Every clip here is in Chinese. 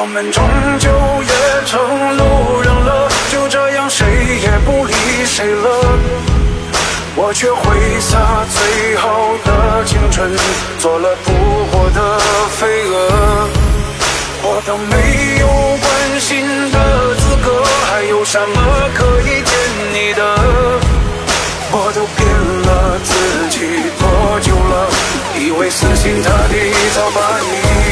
我们终究也成路人了，就这样谁也不理谁了。我却挥洒最好的青春，做了扑火的飞蛾。我都没有关心的资格，还有什么可以见你的？我都骗了自己多久了？以为死心塌地早把你。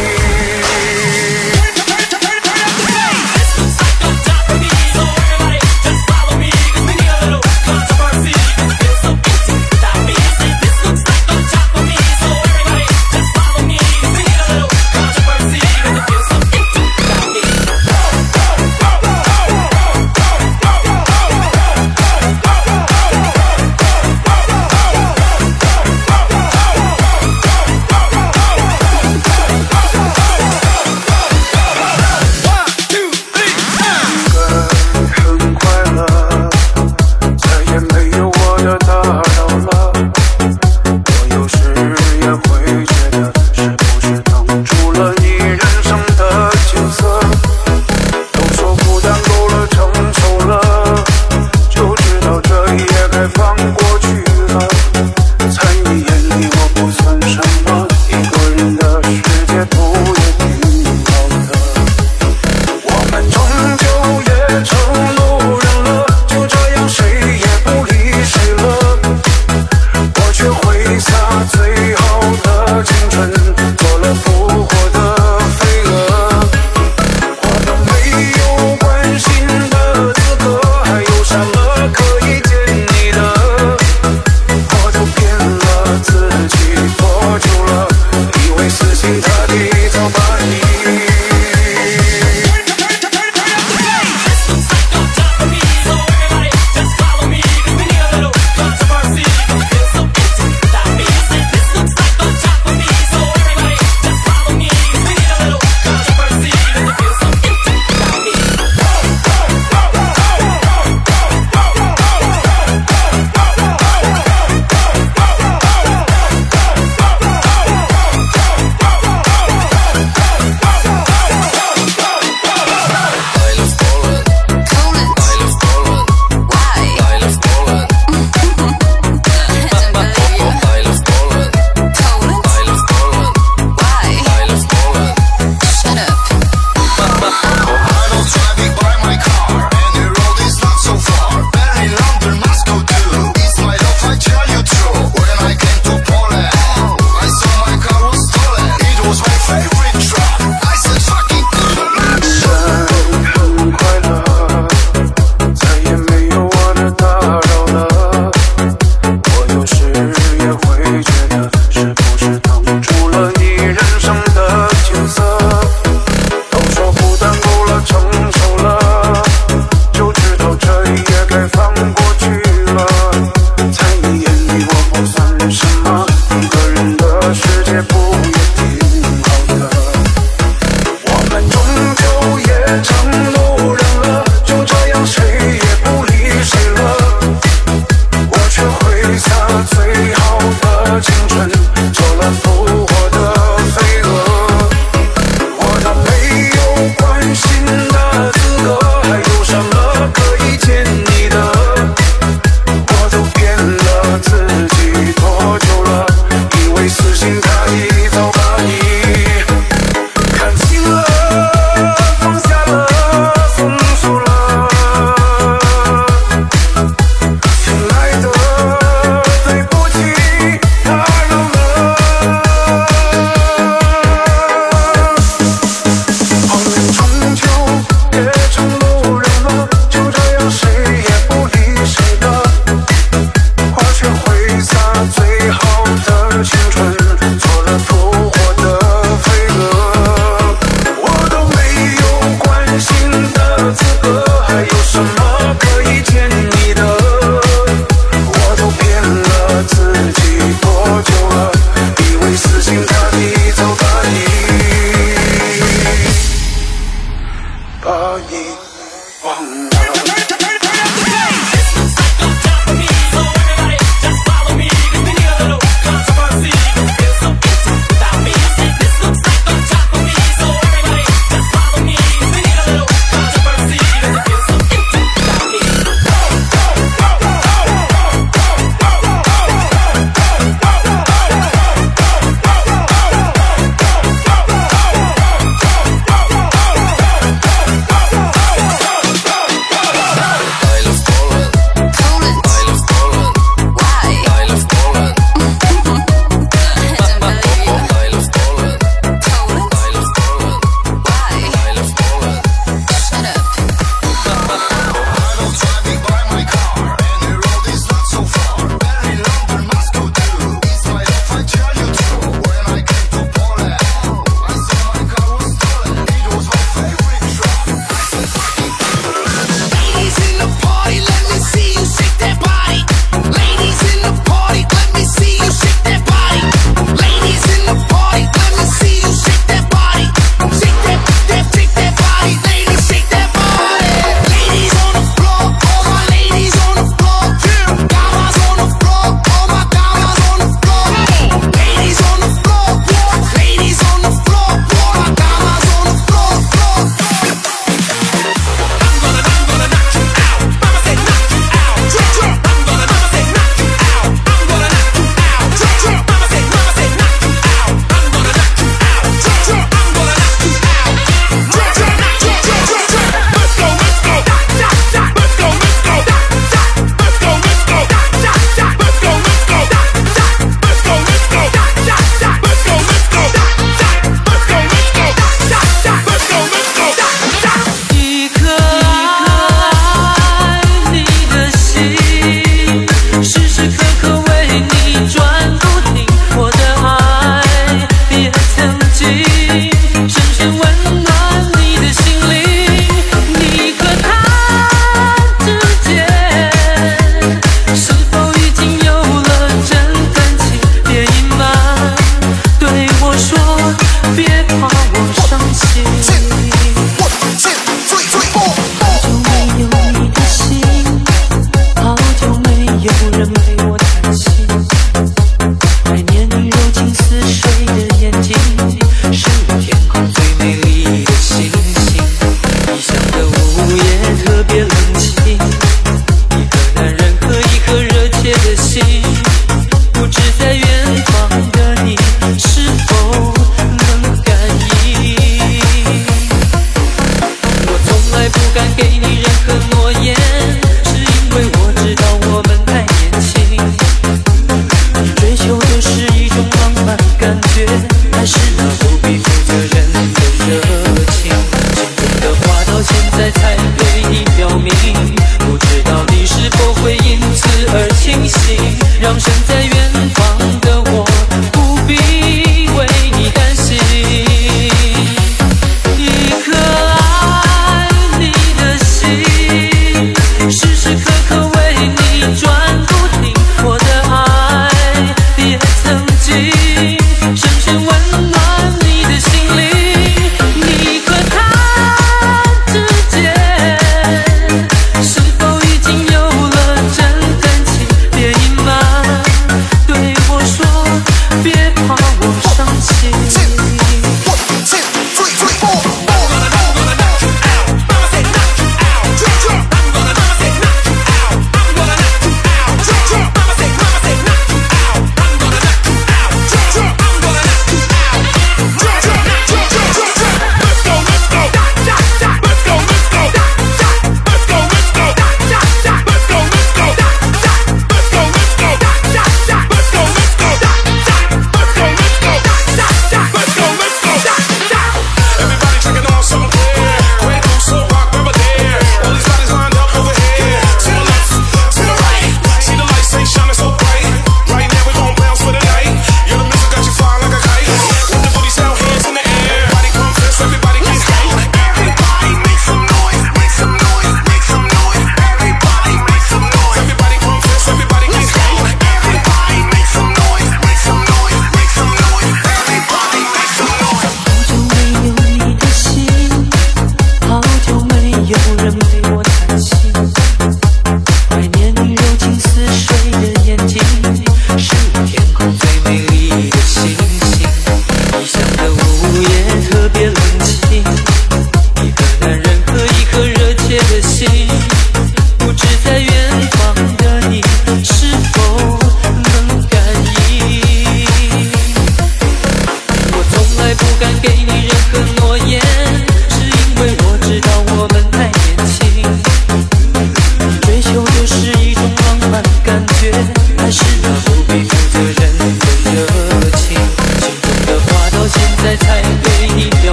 给你任何诺言。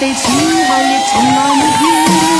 地转候亦从来没怨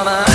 وما